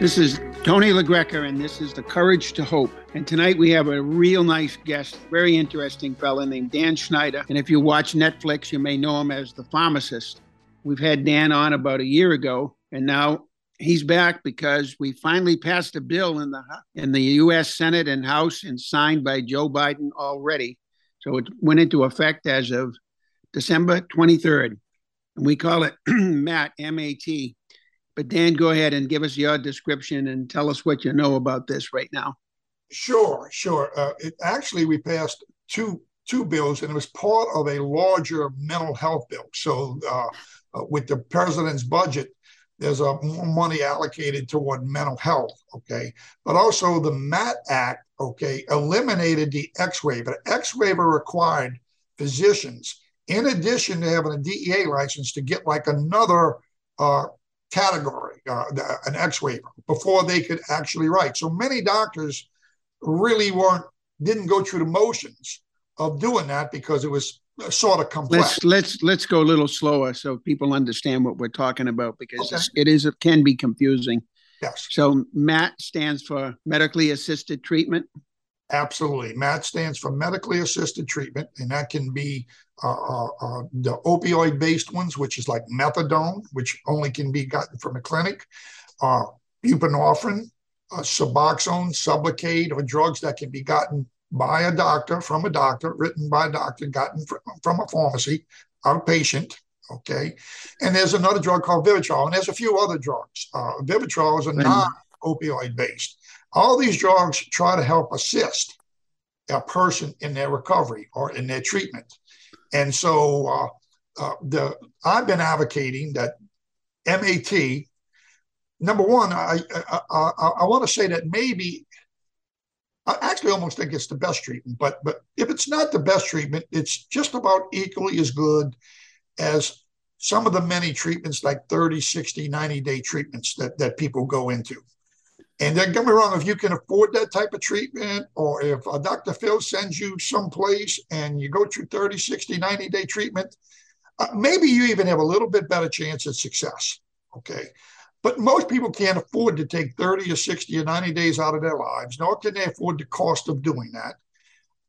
This is Tony LaGreca, and this is The Courage to Hope. And tonight we have a real nice guest, very interesting fella named Dan Schneider. And if you watch Netflix, you may know him as the pharmacist. We've had Dan on about a year ago, and now he's back because we finally passed a bill in the in the U.S. Senate and House and signed by Joe Biden already. So it went into effect as of December 23rd. And we call it MAT, M A T, but Dan, go ahead and give us your description and tell us what you know about this right now. Sure, sure. Uh, it, actually, we passed two two bills, and it was part of a larger mental health bill. So, uh, uh, with the president's budget, there's a more money allocated toward mental health. Okay, but also the MAT Act. Okay, eliminated the X waiver. X waiver required physicians, in addition to having a DEA license, to get like another uh, category, uh, an X waiver, before they could actually write. So many doctors really weren't didn't go through the motions of doing that because it was sort of complex. Let's let's let's go a little slower so people understand what we're talking about because okay. it is it can be confusing. Yes. So MAT stands for medically assisted treatment. Absolutely. MAT stands for medically assisted treatment, and that can be uh, uh, uh, the opioid based ones, which is like methadone, which only can be gotten from a clinic, uh, buprenorphine, uh, Suboxone, Sublocade, or drugs that can be gotten by a doctor, from a doctor, written by a doctor, gotten from, from a pharmacy, outpatient. Okay. And there's another drug called Vivitrol, and there's a few other drugs. Uh, Vivitrol is a non opioid based. All these drugs try to help assist a person in their recovery or in their treatment. And so uh, uh, the I've been advocating that MAT. Number one, I I, I, I want to say that maybe I actually almost think it's the best treatment, but but if it's not the best treatment, it's just about equally as good as some of the many treatments like 30, 60, 90 day treatments that, that people go into. And don't get me wrong, if you can afford that type of treatment, or if a Dr. Phil sends you someplace and you go through 30, 60, 90 day treatment, uh, maybe you even have a little bit better chance at success. Okay. But most people can't afford to take 30 or 60 or 90 days out of their lives, nor can they afford the cost of doing that.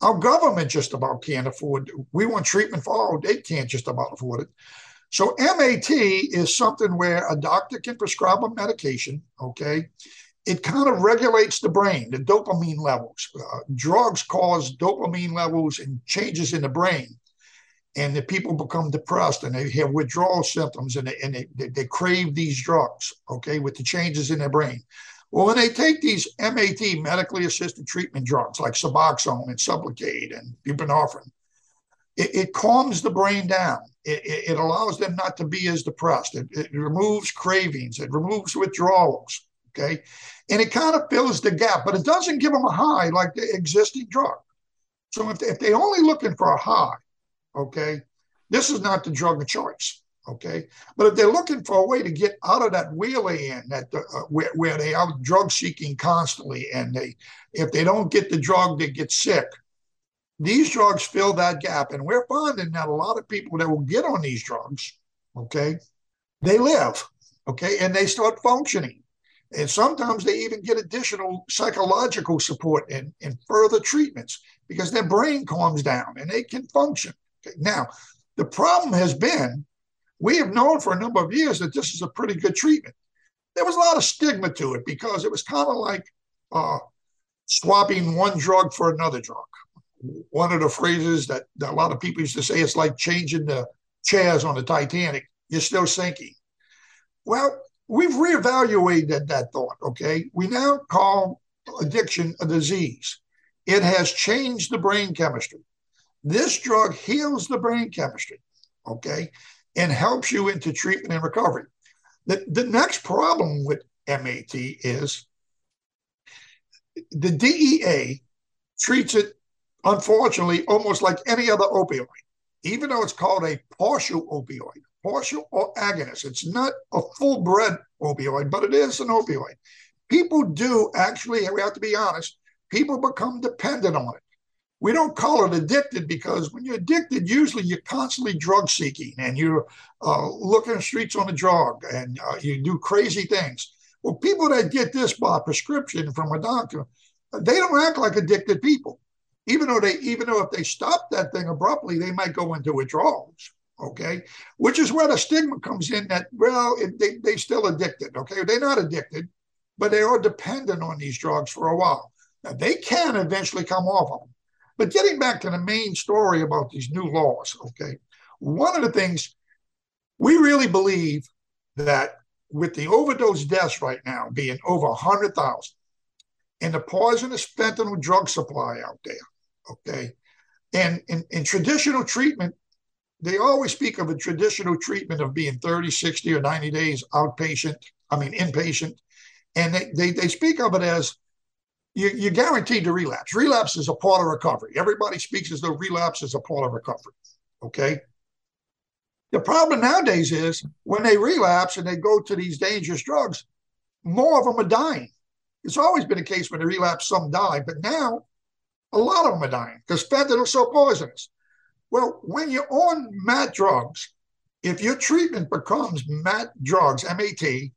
Our government just about can't afford. We want treatment for all. They can't just about afford it. So MAT is something where a doctor can prescribe a medication, okay, it kind of regulates the brain, the dopamine levels. Uh, drugs cause dopamine levels and changes in the brain. And the people become depressed and they have withdrawal symptoms and, they, and they, they crave these drugs, okay, with the changes in their brain. Well, when they take these MAT, medically assisted treatment drugs like Suboxone and Sublocade and buprenorphine, it, it calms the brain down. It, it, it, allows them not to be as depressed. It, it removes cravings. It removes withdrawals. Okay. And it kind of fills the gap, but it doesn't give them a high like the existing drug. So if, if they're only looking for a high, okay, this is not the drug of choice. Okay. But if they're looking for a way to get out of that wheelie in, that uh, where, where they are drug seeking constantly, and they, if they don't get the drug, they get sick. These drugs fill that gap. And we're finding that a lot of people that will get on these drugs, okay, they live, okay, and they start functioning. And sometimes they even get additional psychological support and, and further treatments because their brain calms down and they can function. Okay. Now, the problem has been we have known for a number of years that this is a pretty good treatment. There was a lot of stigma to it because it was kind of like uh, swapping one drug for another drug. One of the phrases that, that a lot of people used to say it's like changing the chairs on the Titanic. You're still sinking. Well, we've reevaluated that thought. Okay, we now call addiction a disease. It has changed the brain chemistry. This drug heals the brain chemistry. Okay, and helps you into treatment and recovery. The, the next problem with MAT is the DEA treats it, unfortunately, almost like any other opioid, even though it's called a partial opioid, partial or agonist. It's not a full bred opioid, but it is an opioid. People do actually, we have to be honest, people become dependent on it. We don't call it addicted because when you're addicted, usually you're constantly drug seeking and you're uh, looking at streets on a drug and uh, you do crazy things. Well, people that get this by prescription from a doctor, they don't act like addicted people. Even though they, even though if they stop that thing abruptly, they might go into withdrawals. Okay, which is where the stigma comes in. That well, they they still addicted. Okay, they're not addicted, but they are dependent on these drugs for a while. Now they can eventually come off of them. But getting back to the main story about these new laws, okay, one of the things we really believe that with the overdose deaths right now being over 100,000 and the poisonous fentanyl drug supply out there, okay, and in traditional treatment, they always speak of a traditional treatment of being 30, 60, or 90 days outpatient, I mean, inpatient. And they, they, they speak of it as you, you're guaranteed to relapse. Relapse is a part of recovery. Everybody speaks as though relapse is a part of recovery. Okay. The problem nowadays is when they relapse and they go to these dangerous drugs, more of them are dying. It's always been a case when they relapse, some die, but now a lot of them are dying because fentanyl is so poisonous. Well, when you're on MAT drugs, if your treatment becomes MAT drugs, MAT,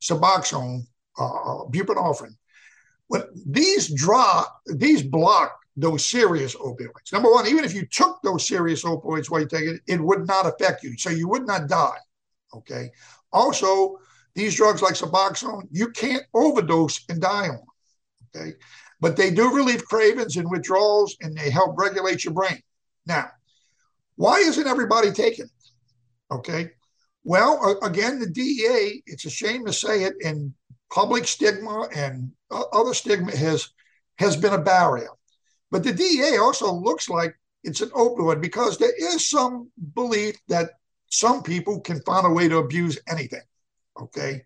Suboxone, uh, uh, buprenorphine, when these drop, these block those serious opioids. Number one, even if you took those serious opioids while you take it, it would not affect you. So you would not die. Okay. Also, these drugs like Suboxone, you can't overdose and die on. Okay. But they do relieve cravings and withdrawals and they help regulate your brain. Now, why isn't everybody taking it? Okay. Well, again, the DEA, it's a shame to say it, and public stigma and other stigma has has been a barrier. But the DEA also looks like it's an opioid because there is some belief that some people can find a way to abuse anything. Okay.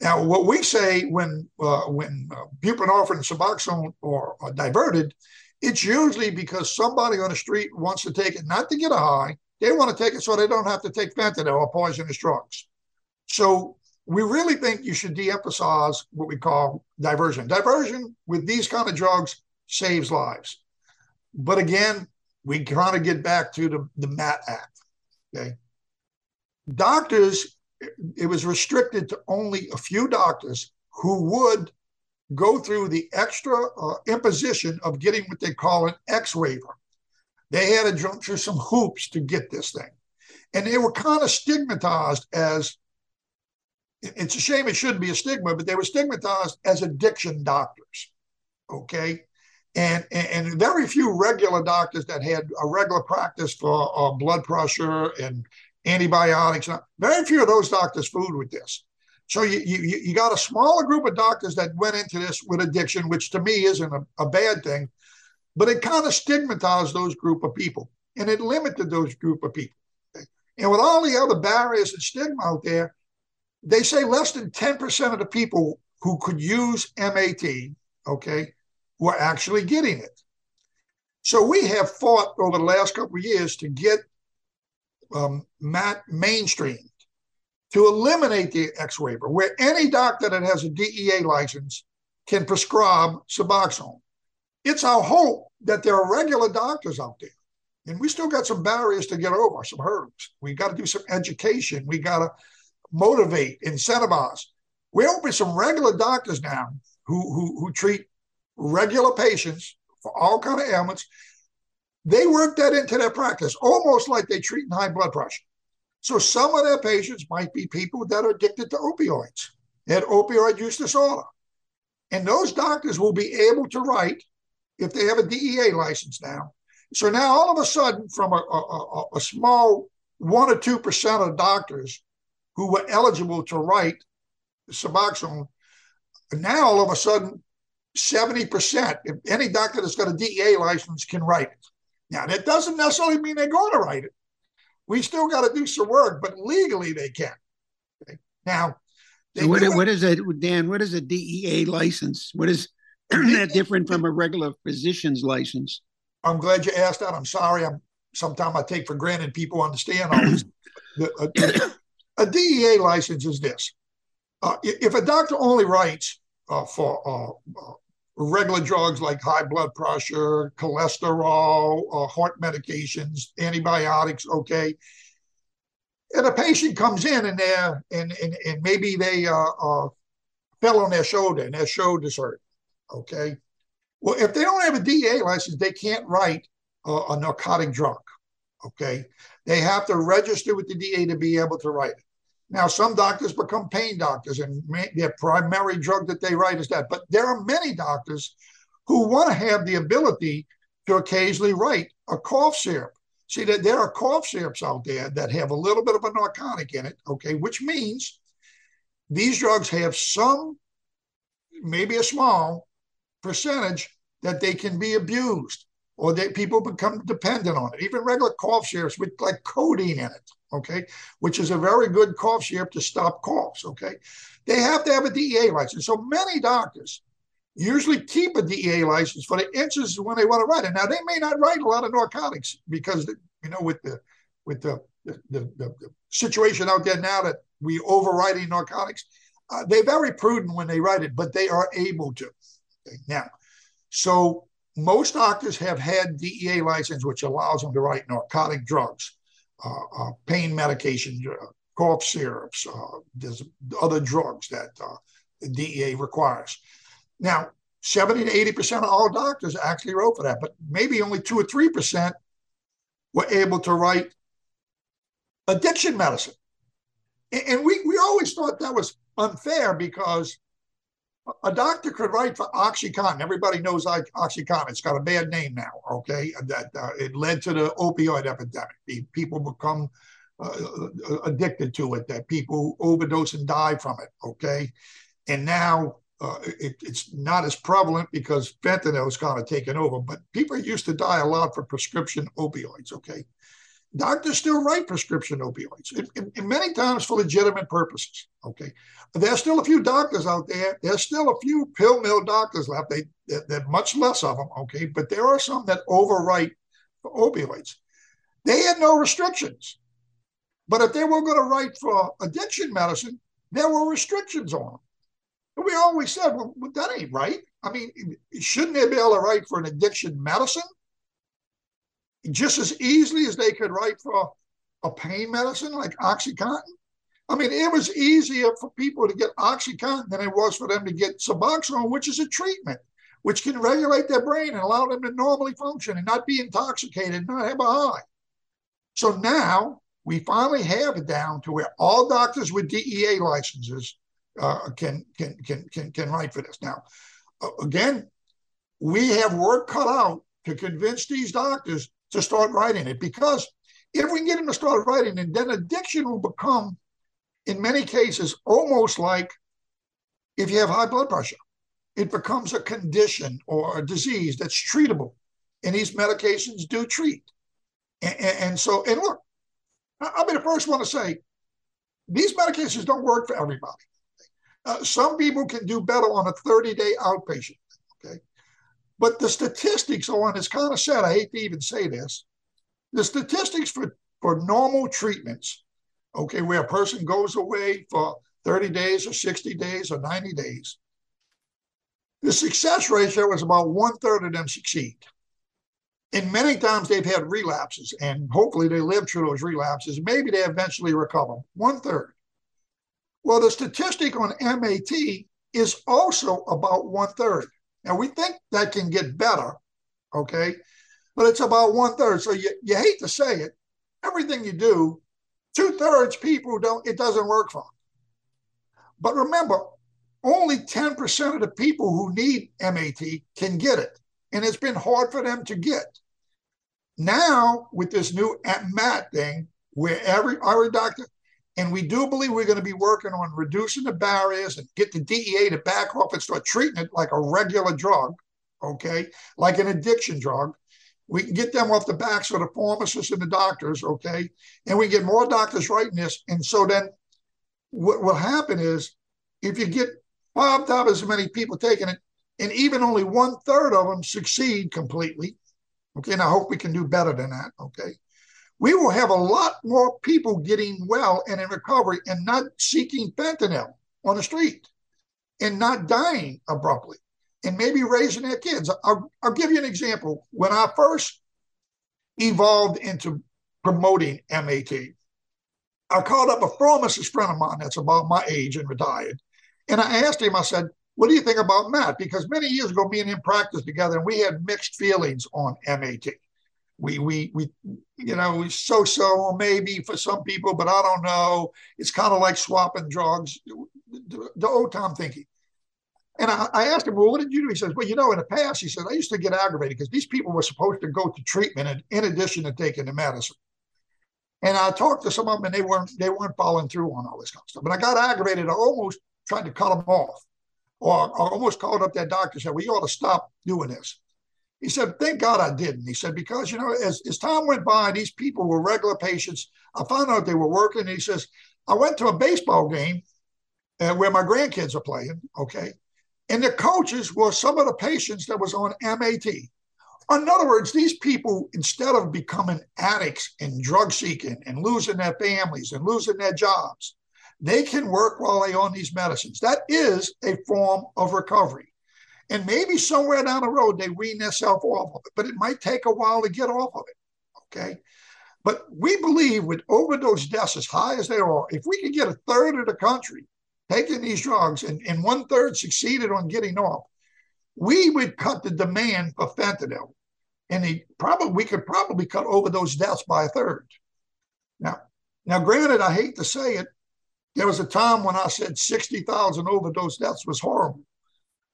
Now, what we say when uh, when uh, buprenorphine and Suboxone are, are diverted, it's usually because somebody on the street wants to take it not to get a high. They want to take it so they don't have to take fentanyl or poisonous drugs. So we really think you should de-emphasize what we call diversion. Diversion with these kind of drugs saves lives. But again, we kind of get back to the, the MAT Act. Okay. Doctors, it was restricted to only a few doctors who would go through the extra uh, imposition of getting what they call an X waiver. They had to jump through some hoops to get this thing. And they were kind of stigmatized as it's a shame it shouldn't be a stigma, but they were stigmatized as addiction doctors. Okay and, and very few regular doctors that had a regular practice for uh, blood pressure and antibiotics. Very few of those doctors food with this. So you, you, you got a smaller group of doctors that went into this with addiction, which to me isn't a, a bad thing, but it kind of stigmatized those group of people and it limited those group of people. And with all the other barriers and stigma out there, they say less than 10% of the people who could use MAT, okay, were actually getting it. So we have fought over the last couple of years to get um, MAT mainstreamed, to eliminate the X waiver, where any doctor that has a DEA license can prescribe Suboxone. It's our hope that there are regular doctors out there. And we still got some barriers to get over, some hurdles. We got to do some education. We got to motivate, incentivize. We open some regular doctors now who, who, who treat regular patients for all kind of ailments. They work that into their practice, almost like they treat high blood pressure. So some of their patients might be people that are addicted to opioids, had opioid use disorder. And those doctors will be able to write if they have a DEA license now. So now all of a sudden, from a, a, a small one or two percent of doctors who were eligible to write Suboxone, now all of a sudden 70%. If any doctor that's got a DEA license can write it. Now, that doesn't necessarily mean they're going to write it. We still got to do some work, but legally they can. Okay? Now, So what, what is it, Dan? What is a DEA license? What is that different from a regular physician's license? I'm glad you asked that. I'm sorry. I'm sometimes I take for granted people understand all this. the, a, a, DEA license is this: uh, if a doctor only writes uh, for uh, uh, regular drugs like high blood pressure, cholesterol, uh, heart medications, antibiotics, okay. And a patient comes in and they and, and and maybe they uh, fell on their shoulder and their shoulder's hurt, okay. Well, if they don't have a DEA license, they can't write a narcotic drug. Okay. They have to register with the DA to be able to write it. Now, some doctors become pain doctors, and their primary drug that they write is that. But there are many doctors who want to have the ability to occasionally write a cough syrup. See that there are cough syrups out there that have a little bit of a narcotic in it, okay, which means these drugs have some, maybe a small percentage that they can be abused or that people become dependent on it. Even regular cough syrups with like codeine in it, okay, which is a very good cough syrup to stop coughs, okay. They have to have a DEA license. So many doctors usually keep a DEA license for the instances when they want to write it. Now they may not write a lot of narcotics because you know with the with the the, the, the situation out there now that we overriding narcotics, uh, they're very prudent when they write it, but they are able to. Okay? Now, so most doctors have had DEA license, which allows them to write narcotic drugs, uh, uh, pain medication, uh, cough syrups. Uh, there's other drugs that the DEA requires. Now, 70 to 80 percent of all doctors actually wrote for that, but maybe only two or three percent were able to write addiction medicine. And we, we always thought that was unfair because a doctor could write for OxyContin. Everybody knows OxyContin. It's got a bad name now. Okay, that uh, it led to the opioid epidemic. People become uh, addicted to it. That people overdose and die from it. Okay, and now uh, it, it's not as prevalent because fentanyl is kind of taken over. But people used to die a lot for prescription opioids. Okay, doctors still write prescription opioids, and, and, many times for legitimate purposes. Okay, there's still a few doctors out there. There's still a few pill mill doctors left. They they're much less of them. Okay, but there are some that overwrite opioids. They had no restrictions, but if they were going to write for addiction medicine, there were restrictions on them. And we always said, well, that ain't right. I mean, shouldn't they be able to write for an addiction medicine? Just as easily as they could write for a pain medicine like Oxycontin. I mean, it was easier for people to get Oxycontin than it was for them to get Suboxone, which is a treatment which can regulate their brain and allow them to normally function and not be intoxicated and not have a high. So now we finally have it down to where all doctors with DEA licenses uh, can, can, can, can, can write for this. Now, again, we have work cut out to convince these doctors to start writing it because if we can get them to start writing it, then addiction will become, in many cases, almost like if you have high blood pressure. It becomes a condition or a disease that's treatable. And these medications do treat. And, and so, and look, I'll be the first one to say these medications don't work for everybody. Uh, some people can do better on a 30 day outpatient. But the statistics on it's kind of sad. I hate to even say this. The statistics for, for normal treatments, okay, where a person goes away for 30 days or 60 days or 90 days, the success ratio is about one third of them succeed. And many times they've had relapses, and hopefully they live through those relapses. Maybe they eventually recover. One third. Well, the statistic on MAT is also about one third. Now we think that can get better, okay? But it's about one third. So you, you hate to say it, everything you do, two thirds people don't, it doesn't work for. Them. But remember, only 10% of the people who need MAT can get it. And it's been hard for them to get. Now, with this new MAT thing, where every, every doctor, and we do believe we're going to be working on reducing the barriers and get the DEA to back off and start treating it like a regular drug, okay, like an addiction drug. We can get them off the backs of the pharmacists and the doctors, okay, and we get more doctors writing this. And so then what will happen is if you get five times as many people taking it, and even only one third of them succeed completely, okay, and I hope we can do better than that, okay, we will have a lot more people getting well and in recovery and not seeking fentanyl on the street and not dying abruptly and maybe raising their kids. I'll, I'll give you an example. When I first evolved into promoting MAT, I called up a pharmacist friend of mine that's about my age and retired. And I asked him, I said, what do you think about MAT? Because many years ago, me and him practiced together and we had mixed feelings on MAT. We, we, we, you know, so so maybe for some people, but I don't know. It's kind of like swapping drugs, the, the old time thinking. And I, I, asked him, well, what did you do? He says, well, you know, in the past, he said, I used to get aggravated because these people were supposed to go to treatment in, in addition to taking the medicine. And I talked to some of them and they weren't, they weren't following through on all this kind of stuff. But I got aggravated. I almost tried to cut them off or I almost called up that doctor and said, well, you ought to stop doing this. He said, thank God I didn't. He said, because, you know, as, as time went by, these people were regular patients. I found out they were working. he says, I went to a baseball game uh, where my grandkids are playing. Okay. And the coaches were some of the patients that was on MAT. In other words, these people, instead of becoming addicts and drug seeking and losing their families and losing their jobs, they can work while they're on these medicines. That is a form of recovery. And maybe somewhere down the road they wean themselves off of it, but it might take a while to get off of it. Okay. But we believe with overdose deaths as high as they are, if we could get a third of the country taking these drugs and, and one third succeeded on getting off, we would cut the demand for fentanyl. And he probably we could probably cut overdose deaths by a third. Now, now, granted, I hate to say it, there was a time when I said 60,000 overdose deaths was horrible,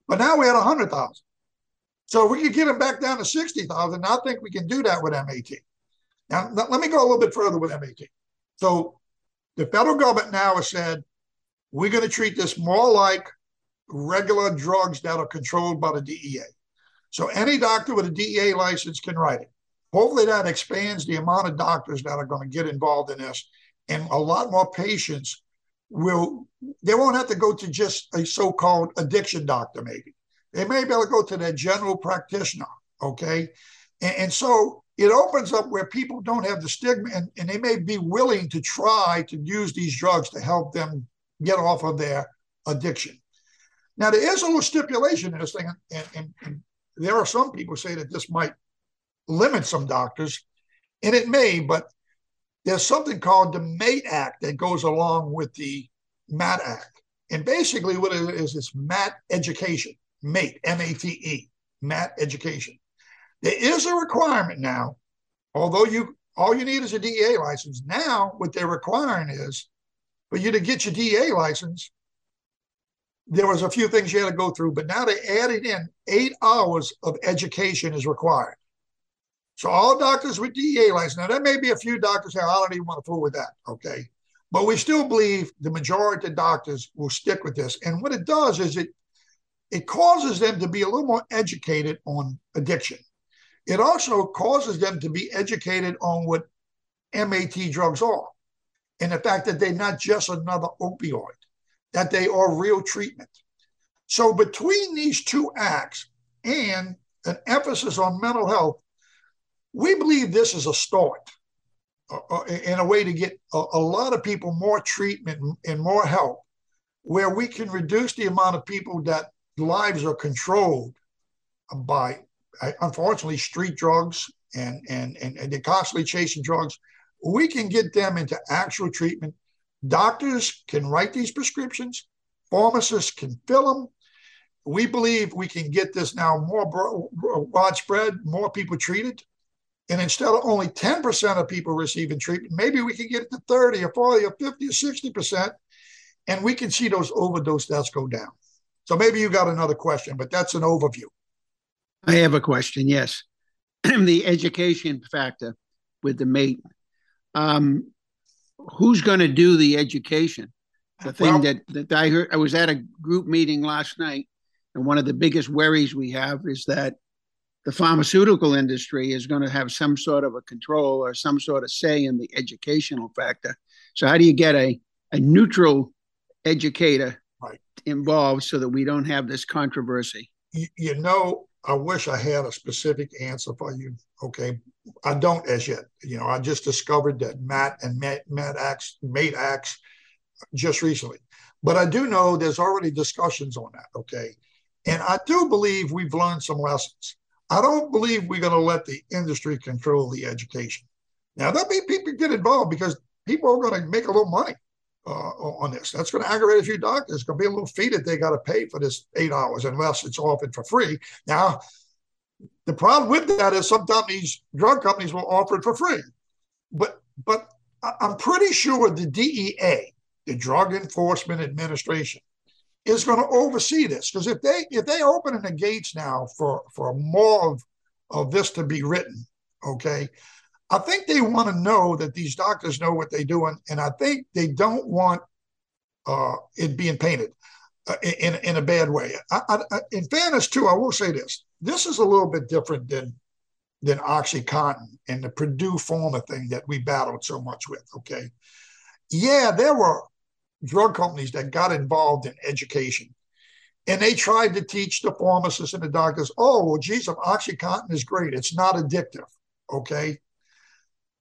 but now we had 100,000. So if we could get them back down to 60,000, I think we can do that with MAT. Now, let me go a little bit further with MAT. So the federal government now has said we're going to treat this more like regular drugs that are controlled by the DEA. So any doctor with a DEA license can write it. Hopefully, that expands the amount of doctors that are going to get involved in this, and a lot more patients will. They won't have to go to just a so-called addiction doctor. Maybe they may be able to go to their general practitioner. Okay, and, and so it opens up where people don't have the stigma, and, and they may be willing to try to use these drugs to help them get off of their addiction. Now, there is a little stipulation in this thing, and, and, and there are some people say that this might limit some doctors, and it may, but there's something called the MATE Act that goes along with the MAT Act. And basically, what it is is MAT education, MATE, M A T E, MAT education. There is a requirement now, although you all you need is a DEA license. Now, what they're requiring is for you to get your DEA license, there was a few things you had to go through, but now they added in eight hours of education is required. So all doctors with DEA license, now there may be a few doctors say, I don't even want to fool with that, okay? But we still believe the majority of doctors will stick with this. And what it does is it it causes them to be a little more educated on addiction. It also causes them to be educated on what MAT drugs are and the fact that they're not just another opioid, that they are real treatment. So, between these two acts and an emphasis on mental health, we believe this is a start uh, uh in a way to get a, a lot of people more treatment and more help, where we can reduce the amount of people that lives are controlled by, uh, unfortunately, street drugs and, and, and, and they're constantly chasing drugs we can get them into actual treatment. Doctors can write these prescriptions, pharmacists can fill them. We believe we can get this now more broad, widespread, more people treated. And instead of only 10% of people receiving treatment, maybe we can get it to 30 or 40 or 50 or 60%, and we can see those overdose deaths go down. So maybe you got another question, but that's an overview. I have a question, yes. the education factor with the MATE um, who's going to do the education? The thing well, that, that I heard, I was at a group meeting last night, and one of the biggest worries we have is that the pharmaceutical industry is going to have some sort of a control or some sort of say in the educational factor. So, how do you get a, a neutral educator right. involved so that we don't have this controversy? You, you know, I wish I had a specific answer for you. Okay, I don't as yet. You know, I just discovered that MAT and MAT, MAT Acts MATE Acts just recently, but I do know there's already discussions on that. Okay, and I do believe we've learned some lessons. I don't believe we're going to let the industry control the education. Now, there'll be people get involved because people are going to make a little money uh, on this. That's going to aggravate a few doctors. It's going to be a little fee that they got to pay for this eight hours unless it's offered for free. Now, the problem with that is sometimes these drug companies will offer it for free. But but I'm pretty sure the DEA, the Drug Enforcement Administration, is going to oversee this because if they if they open the gates now for for more of of this to be written, okay, I think they want to know that these doctors know what they're doing, and I think they don't want uh, it being painted uh, in in a bad way. I, I, in fairness, too, I will say this: this is a little bit different than than OxyContin and the Purdue Pharma thing that we battled so much with. Okay, yeah, there were drug companies that got involved in education. And they tried to teach the pharmacists and the doctors, oh, well, geez, OxyContin is great. It's not addictive. Okay.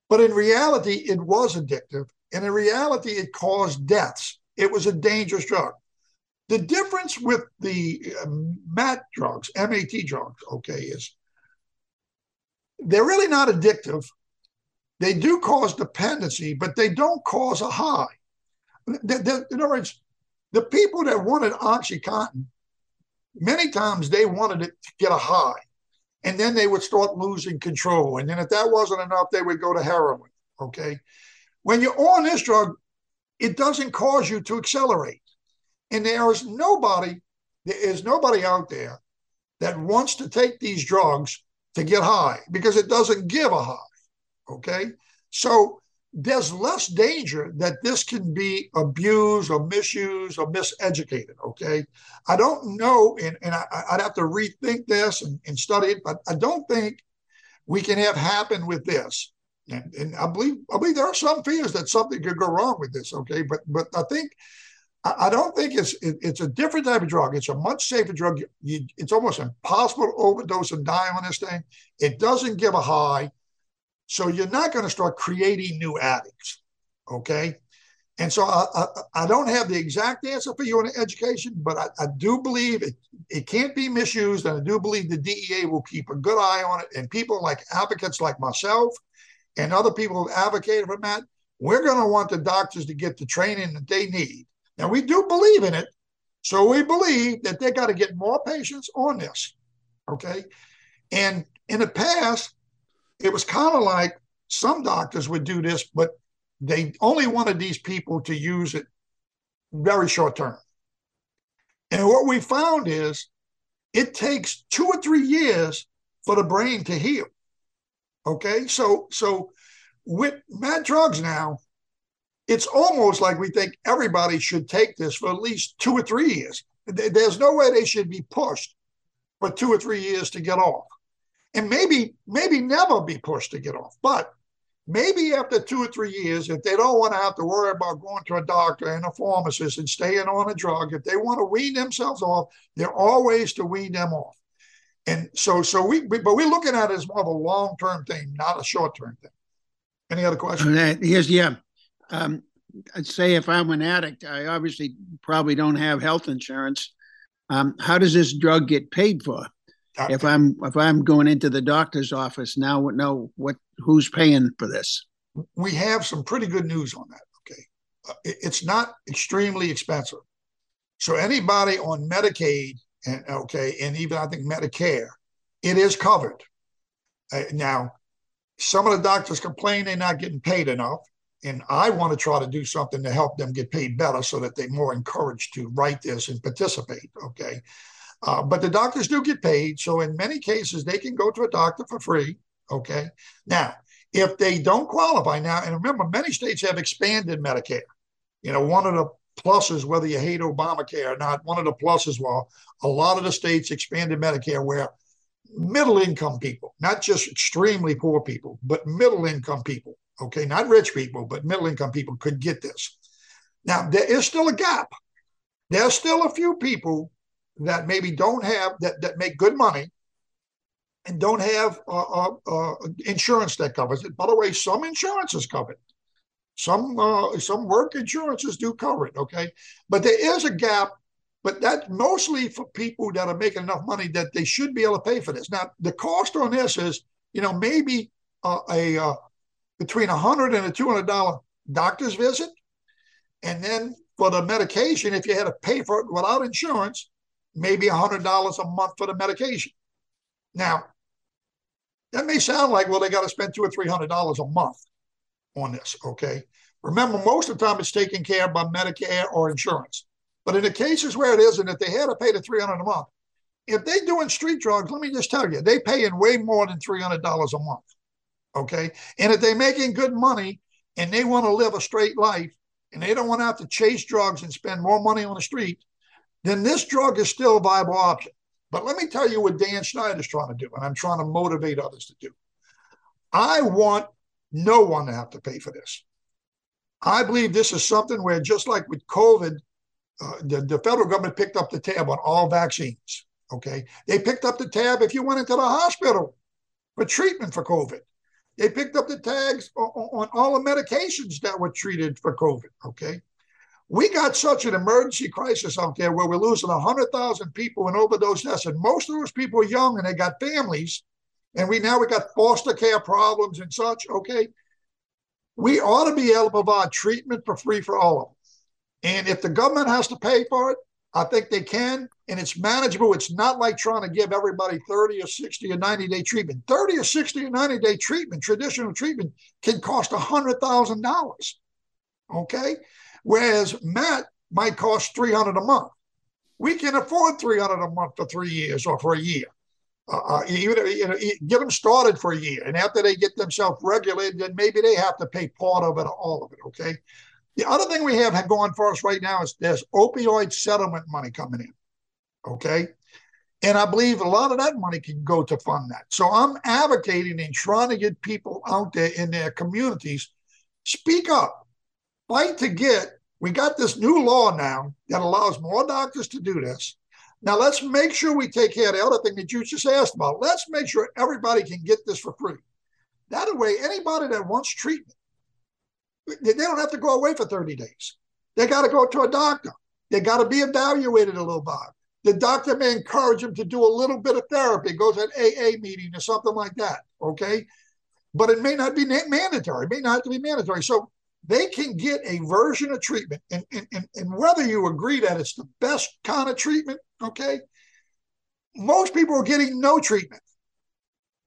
But in reality, it was addictive. And in reality, it caused deaths. It was a dangerous drug. The difference with the um, MAT drugs, MAT drugs, okay, is they're really not addictive. They do cause dependency, but they don't cause a high. The, the, in other words, the people that wanted OxyContin, many times they wanted it to get a high. And then they would start losing control. And then if that wasn't enough, they would go to heroin. Okay. When you're on this drug, it doesn't cause you to accelerate. And there is nobody, there is nobody out there that wants to take these drugs to get high because it doesn't give a high. Okay. So there's less danger that this can be abused or misused or miseducated. Okay. I don't know, and, and I, would have to rethink this and, and, study it, but I don't think we can have happen with this. And, and I believe I believe there are some fears that something could go wrong with this. Okay. But but I think I, don't think it's it, it's a different type of drug. It's a much safer drug. You, it's almost impossible to overdose and die on this thing. It doesn't give a high. So you're not going to start creating new addicts. Okay. And so I, I, I, don't have the exact answer for you on education, but I, I, do believe it, it can't be misused. And I do believe the DEA will keep a good eye on it. And people like advocates like myself and other people who have advocated for that, we're going to want the doctors to get the training that they need. Now, we do believe in it. So we believe that they got to get more patients on this. Okay. And in the past, it was kind of like some doctors would do this, but they only wanted these people to use it very short term. And what we found is it takes two or three years for the brain to heal. Okay, so so with MAT drugs now, it's almost like we think everybody should take this for at least two or three years. There's no way they should be pushed for two or three years to get off and maybe maybe never be pushed to get off. But maybe after two or three years, if they don't want to have to worry about going to a doctor and a pharmacist and staying on a drug, if they want to wean themselves off, there are ways to wean them off. And so, so we, we but we're looking at it as more of a long term thing, not a short term thing. Any other questions? Yes, yeah. Um, I'd say if I'm an addict, I obviously probably don't have health insurance. Um, how does this drug get paid for? If I'm if I'm going into the doctor's office now, know what who's paying for this? We have some pretty good news on that. Okay, uh, it's not extremely expensive. So anybody on Medicaid and okay, and even I think Medicare, it is covered. Uh, now, some of the doctors complain they're not getting paid enough, and I want to try to do something to help them get paid better so that they're more encouraged to write this and participate. Okay, uh, but the doctors do get paid. So in many cases, they can go to a doctor for free. Okay. Now, if they don't qualify now, and remember, many states have expanded Medicare. You know, one of the pluses, whether you hate Obamacare or not, one of the pluses, well, a lot of the states expanded Medicare where middle income people, not just extremely poor people, but middle income people, okay, not rich people, but middle income people could get this. Now, there is still a gap there's still a few people that maybe don't have that that make good money and don't have uh, uh, uh, insurance that covers it. By the way, some insurances cover it. Some uh, some work insurances do cover it. Okay, but there is a gap. But that's mostly for people that are making enough money that they should be able to pay for this. Now, the cost on this is, you know, maybe uh, a uh, between a hundred and a two hundred dollar doctor's visit, and then for the medication, if you had to pay for it without insurance, maybe a hundred dollars a month for the medication. Now, that may sound like, well, they got to spend two or three hundred dollars a month on this. Okay. Remember, most of the time it's taken care of by Medicare or insurance. But in the cases where it isn't, if they had to pay the 300 a month, if they're doing street drugs, let me just tell you, they pay in way more than $300 a month. Okay. And if they're making good money and they want to live a straight life and they don't want to have to chase drugs and spend more money on the street, then this drug is still a viable option. But let me tell you what Dan Schneider is trying to do, and I'm trying to motivate others to do. I want no one to have to pay for this. I believe this is something where, just like with COVID, uh, the, the federal government picked up the tab on all vaccines. Okay. They picked up the tab if you went into the hospital for treatment for COVID. They picked up the tags on, on all the medications that were treated for COVID. Okay. We got such an emergency crisis out there where we're losing 100,000 people in overdose deaths, and most of those people are young and they got families and we now we got foster care problems and such. Okay, we ought to be able to provide treatment for free for all of them. And if the government has to pay for it, I think they can, and it's manageable. It's not like trying to give everybody 30 or 60 or 90 day treatment. 30 or 60 or 90 day treatment, traditional treatment, can cost $100,000. Okay. Whereas MAT might cost 300 a month. We can afford 300 a month for three years or for a year uh, uh even you know, get them started for a year, and after they get themselves regulated, then maybe they have to pay part of it or all of it. Okay. The other thing we have going for us right now is there's opioid settlement money coming in. Okay. And I believe a lot of that money can go to fund that. So I'm advocating and trying to get people out there in their communities speak up, fight to get. We got this new law now that allows more doctors to do this. Now let's make sure we take care of the other thing that you just asked about. Let's make sure everybody can get this for free. That way, anybody that wants treatment, they don't have to go away for 30 days. They got to go to a doctor. They got to be evaluated a little bit. The doctor may encourage them to do a little bit of therapy, go to an AA meeting or something like that. Okay. But it may not be mandatory. It may not have to be mandatory. So they can get a version of treatment. And, and, and, and whether you agree that it's the best kind of treatment, okay, most people are getting no treatment.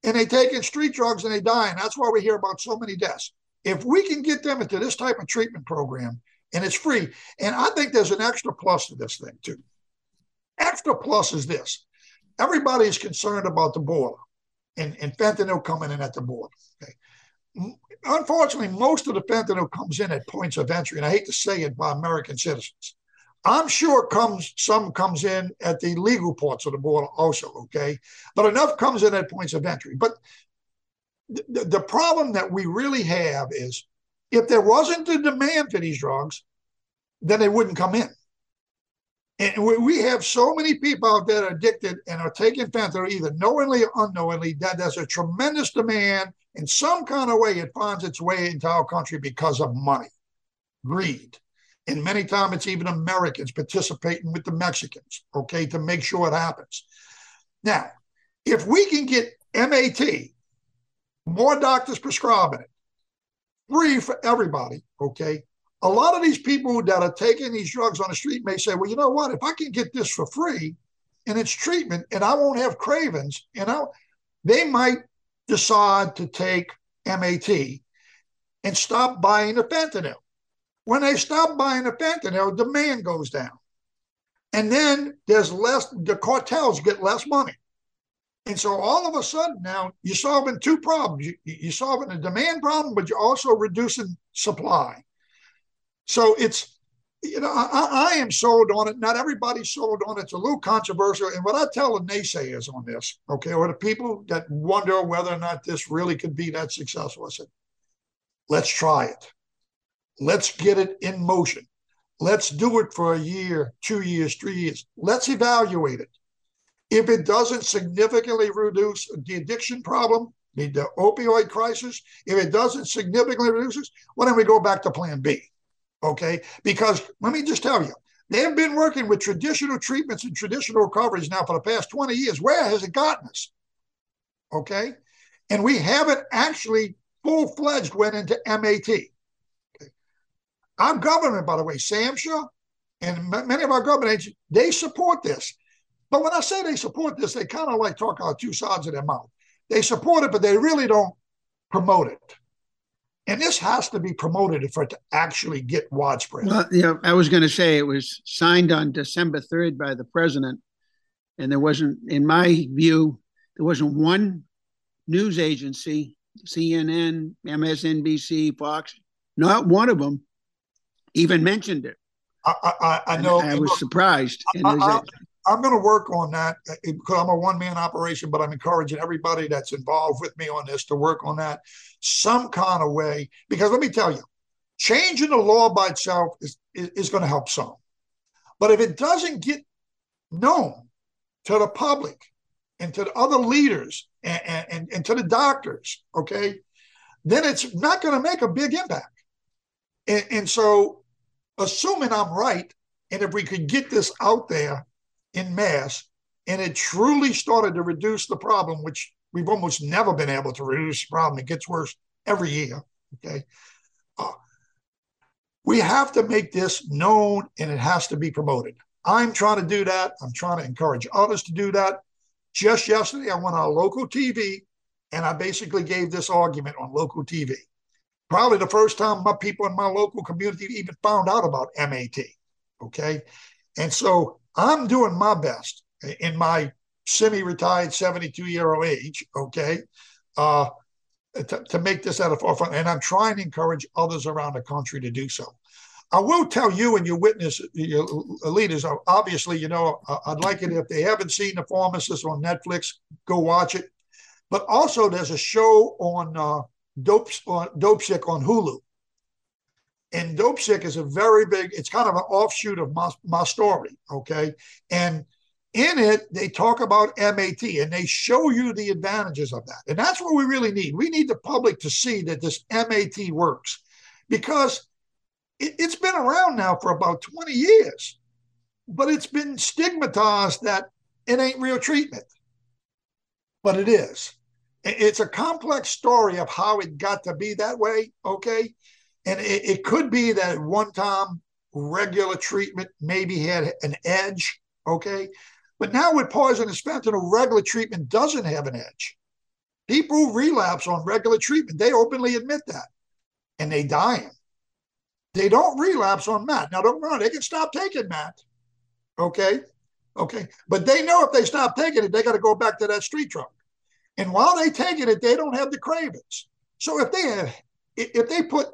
And they taking street drugs and they die. And that's why we hear about so many deaths. If we can get them into this type of treatment program and it's free, and I think there's an extra plus to this thing too. Extra plus is this everybody is concerned about the border and, and fentanyl coming in at the border. Okay unfortunately, most of the fentanyl comes in at points of entry, and I hate to say it by American citizens. I'm sure comes some comes in at the legal ports of the border also, okay? But enough comes in at points of entry. But the, the problem that we really have is if there wasn't a demand for these drugs, then they wouldn't come in. And we, have so many people out there addicted and are taking fentanyl either knowingly or unknowingly that there's a tremendous demand in some kind of way, it finds its way into our country because of money, greed. And many times it's even Americans participating with the Mexicans, okay, to make sure it happens. Now, if we can get MAT, more doctors prescribing it, free for everybody, okay, a lot of these people that are taking these drugs on the street may say, well, you know what? If I can get this for free and it's treatment and I won't have cravings, you know, they might decide to take MAT and stop buying the fentanyl. When they stop buying the fentanyl, demand goes down. And then there's less, the cartels get less money. And so all of a sudden now you're solving two problems. You, you're solving the demand problem, but you're also reducing supply. So it's you know, I, I, am sold on it. Not everybody's sold on it. It's a little controversial. And what I tell the naysayers on this, okay, or the people that wonder whether or not this really could be that successful, I said, let's try it. Let's get it in motion. Let's do it for a year, two years, three years. Let's evaluate it. If it doesn't significantly reduce the addiction problem, the, the opioid crisis, if it doesn't significantly reduce it, why don't we go back to plan B? Okay. Because let me just tell you, they have been working with traditional treatments and traditional recoveries now for the past 20 years. Where has it gotten us? Okay. And we haven't actually full fledged went into MAT. Okay. Our government, by the way, SAMHSA and many of our government agents, they support this. But when I say they support this, they kind of like talk out two sides of their mouth. They support it, but they really don't promote it. And this has to be promoted for it to actually get widespread. Well, yeah, I was going to say it was signed on December 3rd by the president. And there wasn't, in my view, there wasn't one news agency, CNN, MSNBC, Fox, not one of them even mentioned it. I, I, I know. I was surprised. I, I'm going to work on that because uh, I'm a one man operation, but I'm encouraging everybody that's involved with me on this to work on that some kind of way. Because let me tell you, changing the law by itself is, is, is going to help some. But if it doesn't get known to the public and to the other leaders and, and, and to the doctors, okay, then it's not going to make a big impact. And, and so, assuming I'm right, and if we could get this out there in mass, and it truly started to reduce the problem, which we've almost never been able to reduce the problem. It gets worse every year. Okay. Uh, we have to make this known and it has to be promoted. I'm trying to do that. I'm trying to encourage others to do that. Just yesterday, I went on local TV and I basically gave this argument on local TV. Probably the first time my people in my local community even found out about MAT. Okay. And so I'm doing my best in my semi-retired 72 year old age, okay, uh, to, to make this at the forefront. And I'm trying to encourage others around the country to do so. I will tell you and your witness, your leaders, obviously, you know, I'd like it if they haven't seen The Pharmacist on Netflix, go watch it. But also, there's a show on uh, Dope, on Dopesick on Hulu. And Dopesick is a very big, it's kind of an offshoot of my, my story. Okay. And in it, they talk about MAT and they show you the advantages of that. And that's what we really need. We need the public to see that this MAT works because it, has been around now for about 20 years, but it's been stigmatized that it ain't real treatment. But it is. It's a complex story of how it got to be that way. Okay. And it, it could be that at one time regular treatment maybe had an edge. Okay. But now with poison and fentanyl, regular treatment doesn't have an edge. People relapse on regular treatment. They openly admit that. And they die. They don't relapse on MAT. Now, don't run. They can stop taking MAT. Okay. Okay. But they know if they stop taking it, they got to go back to that street drug. And while they taking it, they don't have the cravings. So if they have, if they put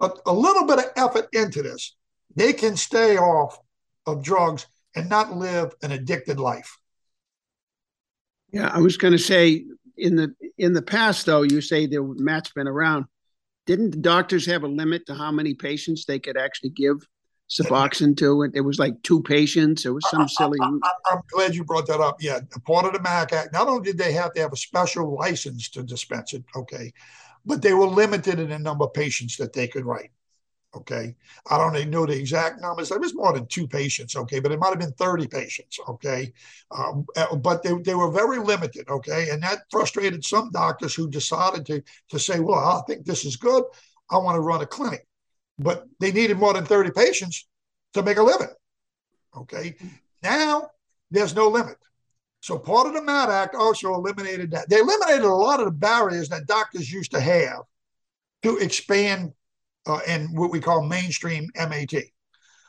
a, a little bit of effort into this, they can stay off of drugs and not live an addicted life. Yeah, I was going to say in the in the past, though, you say the MAT's been around. Didn't the doctors have a limit to how many patients they could actually give Suboxone to? It was like two patients. It was some silly. I, am glad you brought that up. Yeah, part of the MAT Act. Not only did they have to have a special license to dispense it, okay, but they were limited in the number of patients that they could write. Okay. I don't know the exact numbers. It was more than two patients. Okay. But it might have been 30 patients. Okay. Um, uh, but they, they were very limited. Okay. And that frustrated some doctors who decided to, to say, well, I think this is good. I want to run a clinic. But they needed more than 30 patients to make a living. Okay. Now there's no limit. So part of the MAT Act also eliminated that. They eliminated a lot of the barriers that doctors used to have to expand uh, in what we call mainstream MAT.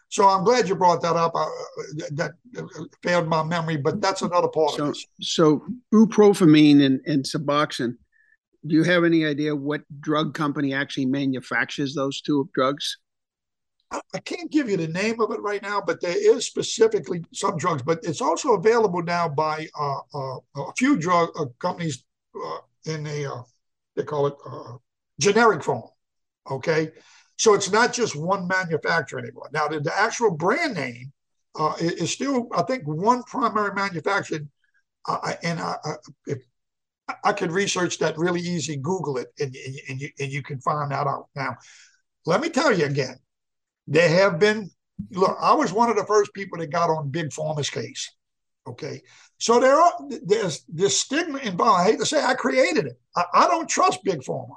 So I'm glad you brought that up. Uh, that failed my memory, but that's another part so, of this. So buprenorphine and, and Suboxone, do you have any idea what drug company actually manufactures those two drugs? I can't give you the name of it right now, but there is specifically some drugs, but it's also available now by uh, uh, a few drug uh, companies uh, in a, uh, they call it uh, generic form. Okay. So it's not just one manufacturer anymore. Now, the, the actual brand name is still, I think, one primary manufacturer. And I, I, if, I could research that really easy, Google it, and, and, you, and you can find that out. Now, let me tell you again, there have been, look, I was one of the first people that got on Big Pharma's case. Okay. So there are there's this stigma involved. I hate to say I created it. I, I don't trust Big Pharma.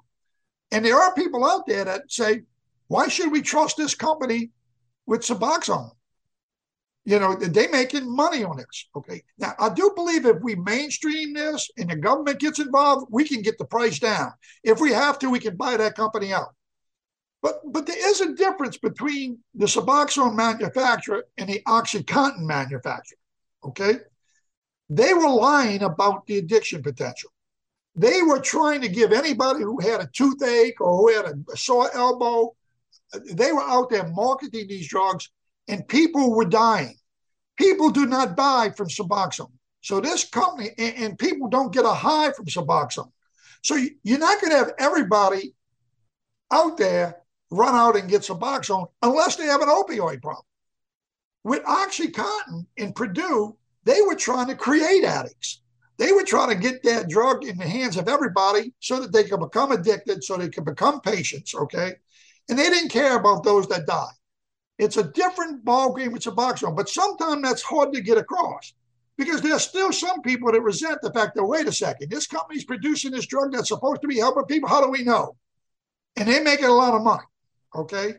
And there are people out there that say, why should we trust this company with Suboxone? You know, they making money on this. Okay. Now, I do believe if we mainstream this and the government gets involved, we can get the price down. If we have to, we can buy that company out. But but there is a difference between the Suboxone manufacturer and the OxyContin manufacturer. Okay. They were lying about the addiction potential. They were trying to give anybody who had a toothache or who had a, sore elbow, they were out there marketing these drugs and people were dying. People do not die from Suboxone. So this company, and, and people don't get a high from Suboxone. So you're not going to have everybody out there run out and get Suboxone unless they have an opioid problem. With OxyContin in Purdue, they were trying to create addicts. They were trying to get that drug in the hands of everybody so that they could become addicted, so they could become patients, okay? And they didn't care about those that die. It's a different ball game with Suboxone, but sometimes that's hard to get across because there's still some people that resent the fact that, wait a second, this company's producing this drug that's supposed to be helping people. How do we know? And they're making a lot of money, okay?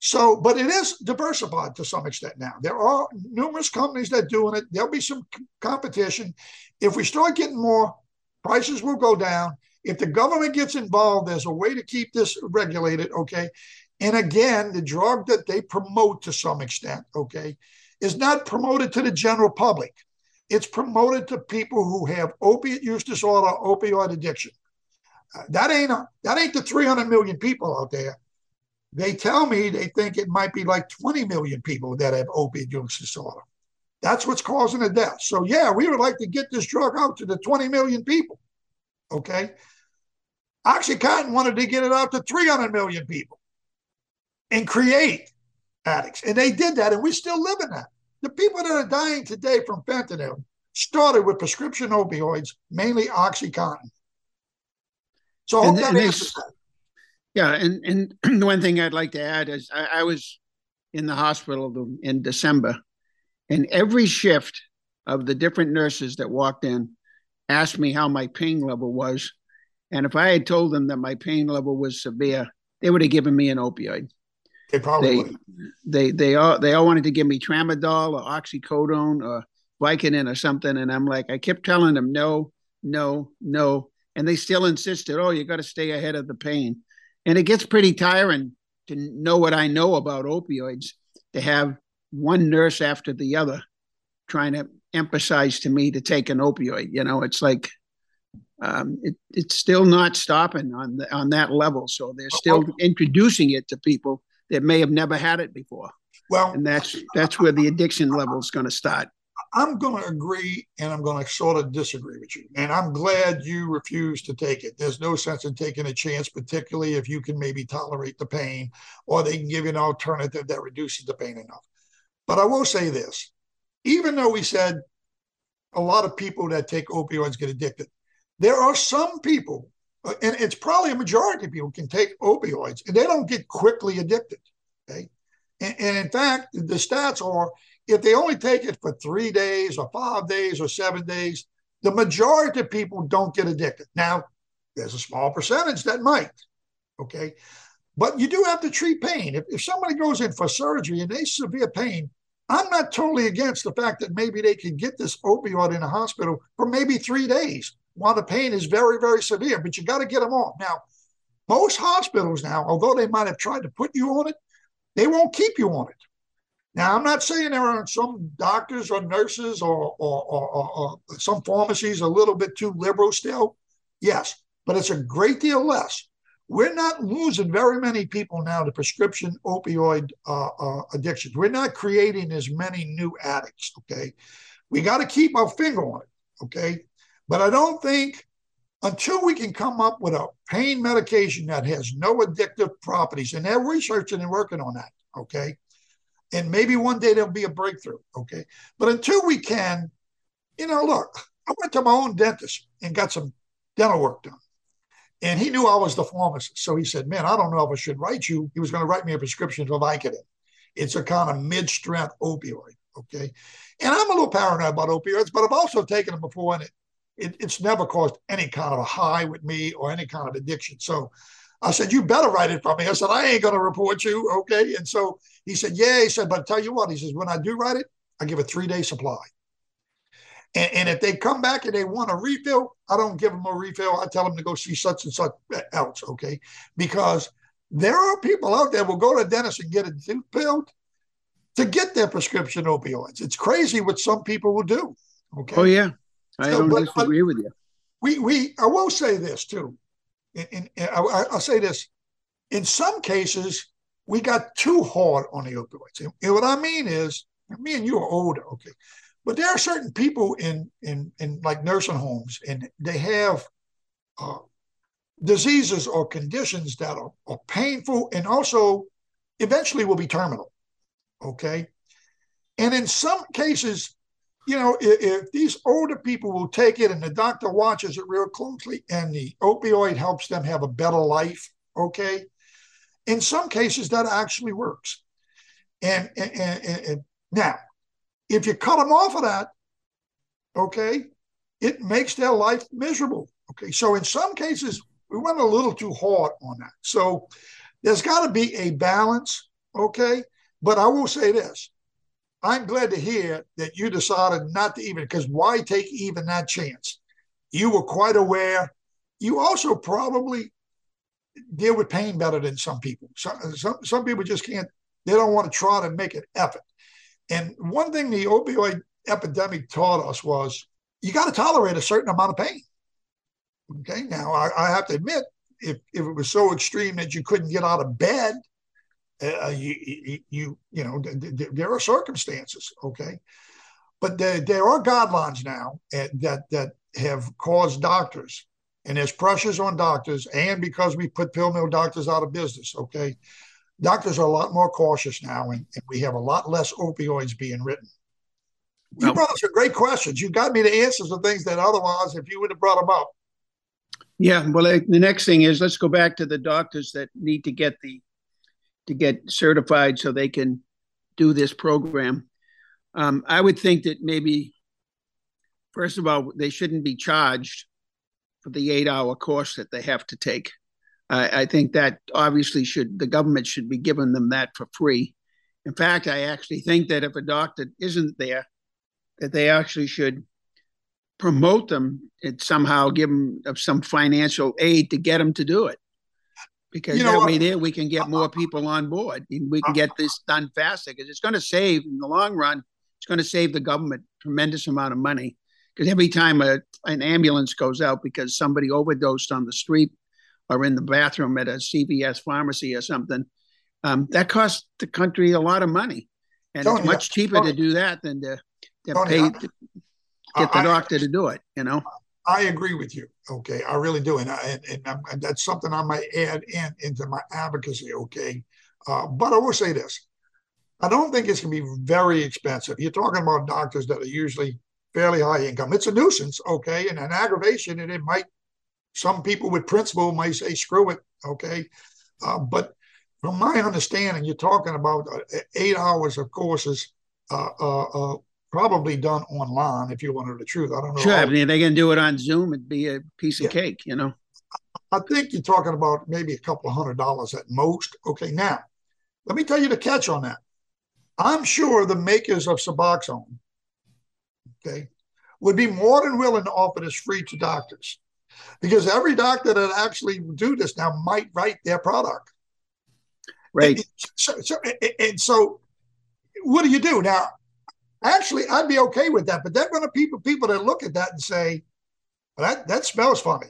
So, but it is diversified to some extent now. There are numerous companies that doing it. There'll be some competition. If we start getting more, prices will go down. If the government gets involved, there's a way to keep this regulated, okay? And again, the drug that they promote to some extent, okay, is not promoted to the general public. It's promoted to people who have opiate use disorder, opioid addiction. Uh, that ain't a, that ain't the 300 million people out there they tell me they think it might be like 20 million people that have opiate use disorder. That's what's causing the death. So, yeah, we would like to get this drug out to the 20 million people. Okay. Oxycontin wanted to get it out to 300 million people and create addicts. And they did that, and we still live in that. The people that are dying today from fentanyl started with prescription opioids, mainly Oxycontin. So I hope and, that. Yeah, and and one thing I'd like to add is I, I was in the hospital in December, and every shift of the different nurses that walked in asked me how my pain level was, and if I had told them that my pain level was severe, they would have given me an opioid. They probably they, they they all they all wanted to give me tramadol or oxycodone or Vicodin or something, and I'm like I kept telling them no, no, no, and they still insisted. Oh, you got to stay ahead of the pain. And it gets pretty tiring to know what I know about opioids, to have one nurse after the other trying to emphasize to me to take an opioid. You know, it's like um, it, it's still not stopping on the, on that level. So they're still introducing it to people that may have never had it before. Well, and that's that's where the addiction level is going to start. I'm going to agree and I'm going to sort of disagree with you. And I'm glad you refuse to take it. There's no sense in taking a chance, particularly if you can maybe tolerate the pain or they can give you an alternative that reduces the pain enough. But I will say this even though we said a lot of people that take opioids get addicted, there are some people, uh, and it's probably a majority of people can take opioids and they don't get quickly addicted. Okay. And, and in fact, the stats are if they only take it for three days or five days or seven days, the majority of people don't get addicted. Now, there's a small percentage that might, okay? But you do have to treat pain. If, if somebody goes in for surgery and they severe pain, I'm not totally against the fact that maybe they could get this opioid in a hospital for maybe three days while the pain is very, very severe, but you got to get them on. Now, most hospitals now, although they might have tried to put you on it, they won't keep you on it. Now, I'm not saying there aren't some doctors or nurses or, or, or, or, some pharmacies a little bit too liberal still. Yes, but it's a great deal less. We're not losing very many people now to prescription opioid uh, uh, addictions. We're not creating as many new addicts. Okay. We got to keep our finger on it. Okay. But I don't think until we can come up with a pain medication that has no addictive properties, and they're researching and working on that, okay? And maybe one day there'll be a breakthrough, okay? But until we can, you know, look, I went to my own dentist and got some dental work done. And he knew I was the pharmacist. So he said, Man, I don't know if I should write you. He was going to write me a prescription for Vicodin. It's a kind of mid strength opioid. Okay. And I'm a little paranoid about opioids, but I've also taken them before and it, it, it's never caused any kind of a high with me or any kind of addiction. So I said, You better write it for me. I said, I ain't going to report you. Okay. And so he said, Yeah. He said, But I tell you what, he says, When I do write it, I give a three day supply. And, and, if they come back and they want a refill, I don't give them a refill. I tell them to go see such and such else. Okay. Because there are people out there will go to the dentist and get a tooth pill to get their prescription opioids. It's crazy what some people will do. Okay. Oh yeah. I so, don't but, disagree but with you. We we I will say this too. And, I, will say this. In some cases, we got too hard on the opioids. And what I mean is, me and you are older, okay. But there are certain people in in in like nursing homes, and they have uh, diseases or conditions that are, are painful and also eventually will be terminal. Okay, and in some cases, you know, if, if, these older people will take it and the doctor watches it real closely, and the opioid helps them have a better life. Okay, in some cases that actually works. And, and, and, and now if you cut them off of that, okay, it makes their life miserable. Okay. So in some cases, we went a little too hard on that. So there's got to be a balance. Okay. But I will say this I'm glad to hear that you decided not to even, because why take even that chance? You were quite aware. You also probably deal with pain better than some people. Some, some, some people just can't, they don't want to try to make an effort. And one thing the opioid epidemic taught us was you got to tolerate a certain amount of pain. Okay. Now, I, I, have to admit, if, if it was so extreme that you couldn't get out of bed, uh, you, you, you, you know, th- th- there are circumstances. Okay. But there, there are guidelines now uh, that, that have caused doctors, and there's pressures on doctors, and because we put pill mill doctors out of business. Okay doctors are a lot more cautious now, and, and we have a lot less opioids being written. You brought up some great questions. You got me to answer some things that otherwise, if you would have brought them up. Yeah, well, the next thing is let's go back to the doctors that need to get the to get certified so they can do this program. Um, I would think that maybe, first of all, they shouldn't be charged for the eight-hour course that they have to take. I, I think that obviously should the government should be giving them that for free. In fact, I actually think that if a doctor isn't there, that they actually should promote them and somehow give them some financial aid to get them to do it. Because you know, that way there we can get uh, more uh, people on board and we uh, can get this done faster because it's going to save in the long run, it's going to save the government tremendous amount of money. Because every time a, an ambulance goes out because somebody overdosed on the street, or in the bathroom at a CVS pharmacy or something, um, that costs the country a lot of money. And Tony, it's much cheaper Tony, to do that than to, to Tony, pay to get the I, doctor to do it, you know? I agree with you. Okay. I really do. And, I, and, and that's something I might add in into my advocacy. Okay. Uh, but I will say this I don't think it's going to be very expensive. You're talking about doctors that are usually fairly high income. It's a nuisance, okay, and an aggravation, and it might some people with principle might say, screw it, okay? Uh, but from my understanding, you're talking about uh, eight hours of courses, uh, uh, uh, probably done online, if you wanted the truth. I don't know. Sure, I mean, they can do it on Zoom. It'd be a piece of yeah. cake, you know? I think you're talking about maybe a couple of hundred dollars at most. Okay, now, let me tell you the catch on that. I'm sure the makers of Suboxone, okay, would be more than willing to offer this free to doctors because every doctor that actually do this now might write their product. Right. And so, so, and so what do you do now? Actually, I'd be okay with that, but there are going to people people that look at that and say, "That that smells funny."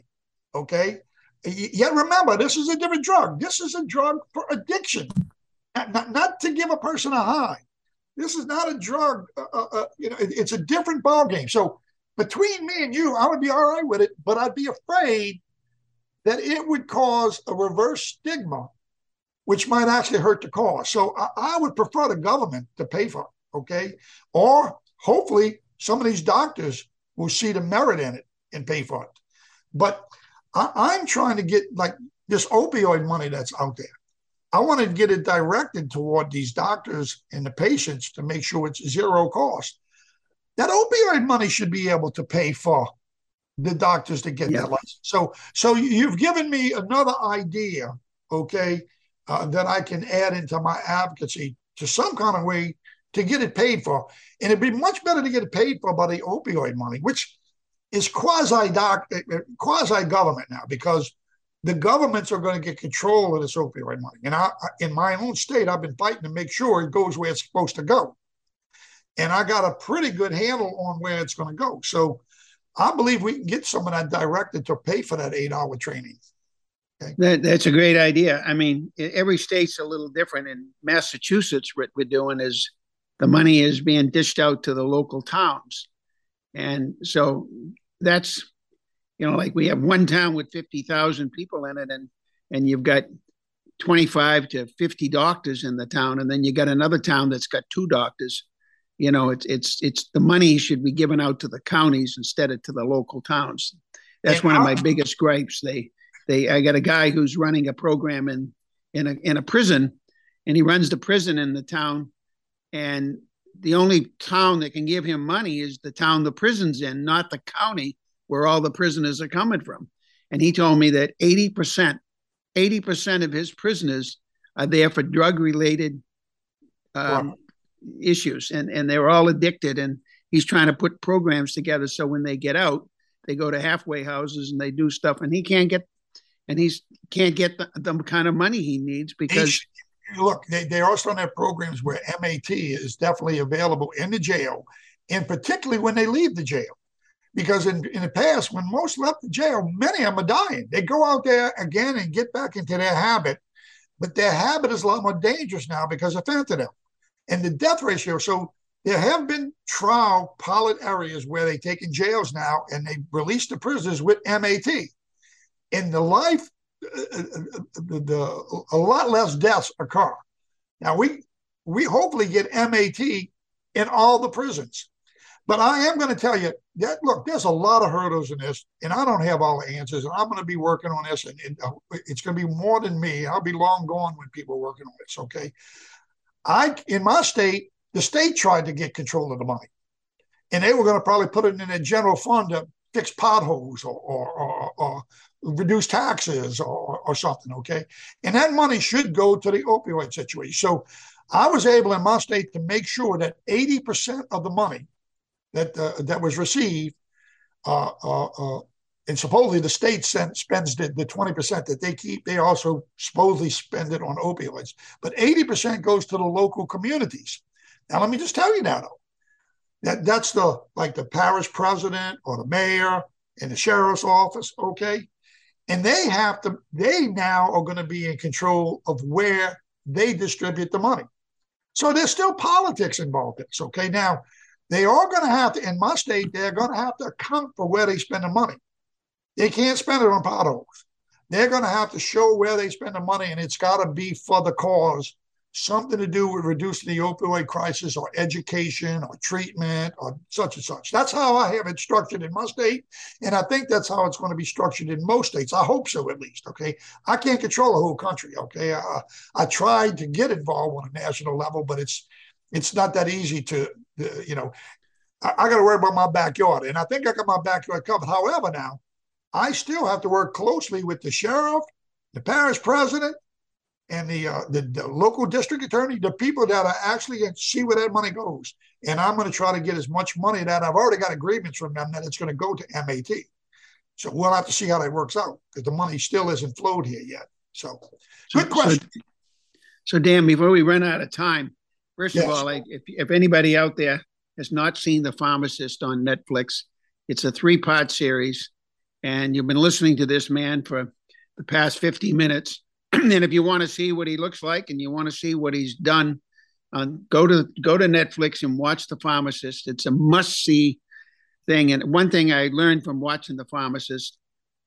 Okay. Yet remember, this is a different drug. This is a drug for addiction, not, not, not to give a person a high. This is not a drug. Uh, uh, uh you know, it, it's a different ball game. So between me and you, I would be all right with it, but I'd be afraid that it would cause a reverse stigma, which might actually hurt the cause. So I, I would prefer the government to pay for it, okay? Or hopefully some of these doctors will see the merit in it and pay for it. But I, am trying to get like this opioid money that's out there. I want to get it directed toward these doctors and the patients to make sure it's zero cost. That opioid money should be able to pay for the doctors to get yeah. that license. So, so you've given me another idea, okay, uh, that I can add into my advocacy to some kind of way to get it paid for. And it'd be much better to get it paid for by the opioid money, which is quasi doc, quasi government now because the governments are going to get control of this opioid money. And I, in my own state, I've been fighting to make sure it goes where it's supposed to go. And I got a pretty good handle on where it's going to go. So I believe we can get some of that directed to pay for that eight hour training. Okay. That, that's a great idea. I mean, every state's a little different. In Massachusetts, what we're doing is the money is being dished out to the local towns. And so that's you know, like we have one town with 50,000 people in it and and you've got 25 to 50 doctors in the town and then you got another town that's got two doctors. You know, it's it's it's the money should be given out to the counties instead of to the local towns. That's and one of my biggest gripes. They they I got a guy who's running a program in in a in a prison and he runs the prison in the town and the only town that can give him money is the town the prison's in, not the county where all the prisoners are coming from. And he told me that 80%, 80% of his prisoners are there for drug related um, wow. issues and, and they're all addicted. And he's trying to put programs together so when they get out, they go to halfway houses and they do stuff and he can't get and he's can't get the, the kind of money he needs because look they, they also have programs where MAT is definitely available in the jail and particularly when they leave the jail because in, in the past, when most left the jail, many of them are dying. They go out there again and get back into their habit, but their habit is a lot more dangerous now because of fentanyl and the death ratio. So there have been trial pilot areas where they take in jails now and they release the prisoners with MAT. In the life, the, the, a lot less deaths occur. Now we we hopefully get MAT in all the prisons. But I am going to tell you that look, there's a lot of hurdles in this, and I don't have all the answers. And I'm going to be working on this, and, uh, it's going to be more than me. I'll be long gone when people are working on this. Okay, I in my state, the state tried to get control of the money, and they were going to probably put it in a general fund to fix potholes or or, or, or reduce taxes or, or something. Okay, and that money should go to the opioid situation. So. I was able in my state to make sure that 80% of the money that uh, that was received, uh, uh, uh, and supposedly the state sent, spends the, the 20% that they keep. They also supposedly spend it on opioids, but 80% goes to the local communities. Now, let me just tell you now, though, that that's the like the parish president or the mayor and the sheriff's office, okay, and they have to. They now are going to be in control of where they distribute the money. So there's still politics involved in this. Okay, now they are going to have to, in my state, they're going to have to account for where they spend the money. They can't spend it on potholes. They're going to have to show where they spend the money, and it's got to be for the cause, something to do with reducing the opioid crisis or education or treatment or such and such. That's how I have it structured in my state. And I think that's how it's going to be structured in most states. I hope so, at least. Okay. I can't control the whole country. Okay. I, I tried to get involved on a national level, but it's it's not that easy to, you know, I, I got to worry about my backyard. And I think I got my backyard covered. However, now I still have to work closely with the sheriff, the parish president, and the, uh, the, the local district attorney, the people that are actually see where that money goes. And I'm going to try to get as much money that I've already got agreements from them that it's going to go to MAT. So we'll have to see how that works out because the money still isn't flowed here yet. So, good question. So, so, Dan, before we run out of time, First yes. of all, like if, if anybody out there has not seen The Pharmacist on Netflix, it's a three part series. And you've been listening to this man for the past 50 minutes. and if you want to see what he looks like and you want to see what he's done, um, go to go to Netflix and watch The Pharmacist. It's a must see thing. And one thing I learned from watching the pharmacist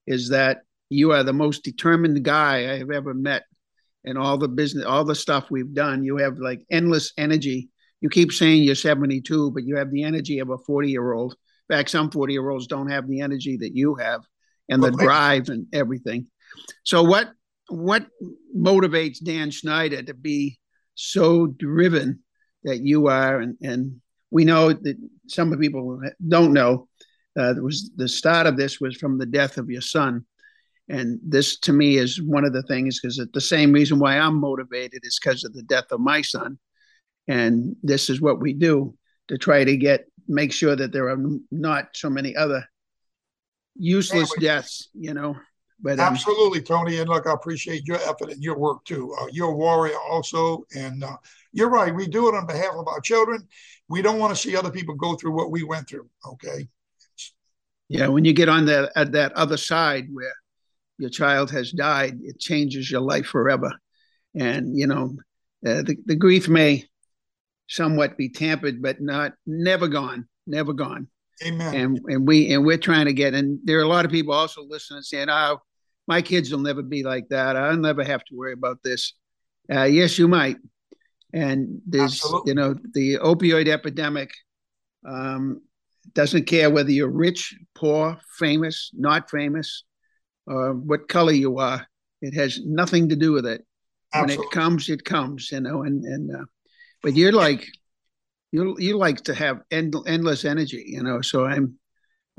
is that you are the most determined guy I have ever met in all the business, all the stuff we've done. You have like endless energy. You keep saying you're 72, but you have the energy of a 40 year old. In fact, some 40 year olds don't have the energy that you have and the drive and everything. So what what motivates Dan Schneider to be so driven that you are? And, and we know that some people don't know uh, was the start of this was from the death of your son. And this to me is one of the things because the same reason why i'm motivated is because of the death of my son. And this is what we do to try to get make sure that there are not so many other useless deaths you know but um, absolutely tony and look i appreciate your effort and your work too. Uh, you're a warrior also and uh, you're right we do it on behalf of our children. We don't want to see other people go through what we went through okay? Yeah when you get on that at that other side where your child has died it changes your life forever. And you know uh, the, the grief may somewhat be tampered but not never gone never gone. Amen. And and we and we're trying to get and there are a lot of people also listening saying oh my kids will never be like that i'll never have to worry about this uh, yes you might and there's, Absolutely. you know, the opioid epidemic um, doesn't care whether you're rich, poor, famous, not famous, or what color you are. It has nothing to do with it. Absolutely. When it comes, it comes, you know. And and uh, but you're like you you like to have end, endless energy, you know. So I'm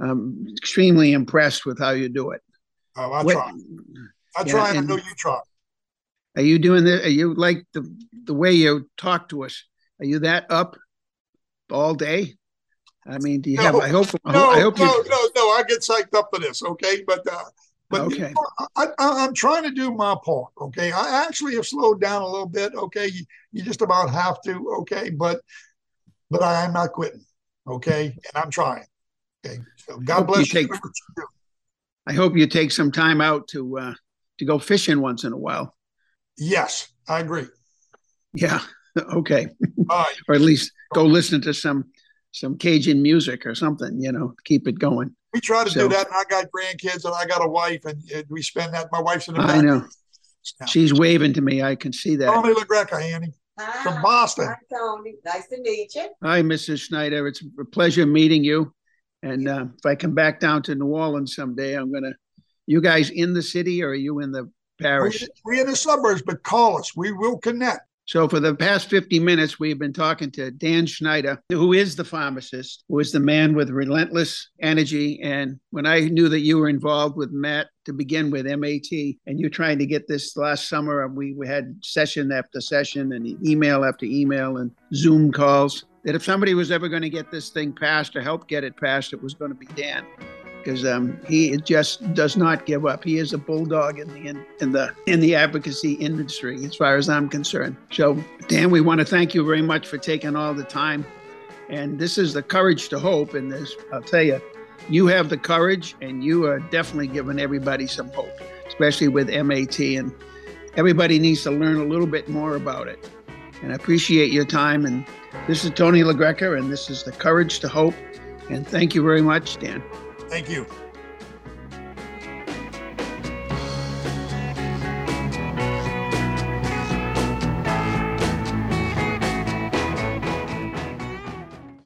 I'm extremely impressed with how you do it. Oh, I what, try. I yeah, try, and I know you try. Are you doing this? Are you like the the way you talk to us? Are you that up all day? I mean, do you no, have? I hope. No, I hope no, you, no, no. I get psyched up for this. Okay, but uh, but okay. You know, I, am trying to do my part. Okay, I actually have slowed down a little bit. Okay, you, you just about have to. Okay, but but I am not quitting. Okay, and I'm trying. Okay, so God bless you. Take, you I hope you take some time out to uh, to go fishing once in a while. Yes, I agree. Yeah. Okay. or at least go listen to some some Cajun music or something. You know, keep it going. We try to so, do that. And I got grandkids and I got a wife, and, and we spend that. My wife's in the. I know. She's waving to me. I can see that. Tony LaGreca, Annie. Hi, from Boston. Hi, Tony. Nice to meet you. Hi, Mrs. Schneider. It's a pleasure meeting you. And uh, if I come back down to New Orleans someday, I'm gonna. You guys in the city, or are you in the parish. We're in the suburbs, but call us. We will connect. So, for the past 50 minutes, we've been talking to Dan Schneider, who is the pharmacist, who is the man with relentless energy. And when I knew that you were involved with Matt to begin with, MAT, and you're trying to get this last summer, we, we had session after session and email after email and Zoom calls, that if somebody was ever going to get this thing passed or help get it passed, it was going to be Dan because um, he just does not give up. He is a bulldog in the in, in, the in the advocacy industry, as far as I'm concerned. So, Dan, we want to thank you very much for taking all the time. And this is the courage to hope. And this, I'll tell you, you have the courage, and you are definitely giving everybody some hope, especially with MAT. And everybody needs to learn a little bit more about it. And I appreciate your time. And this is Tony LaGreca, and this is the courage to hope. And thank you very much, Dan. Thank you.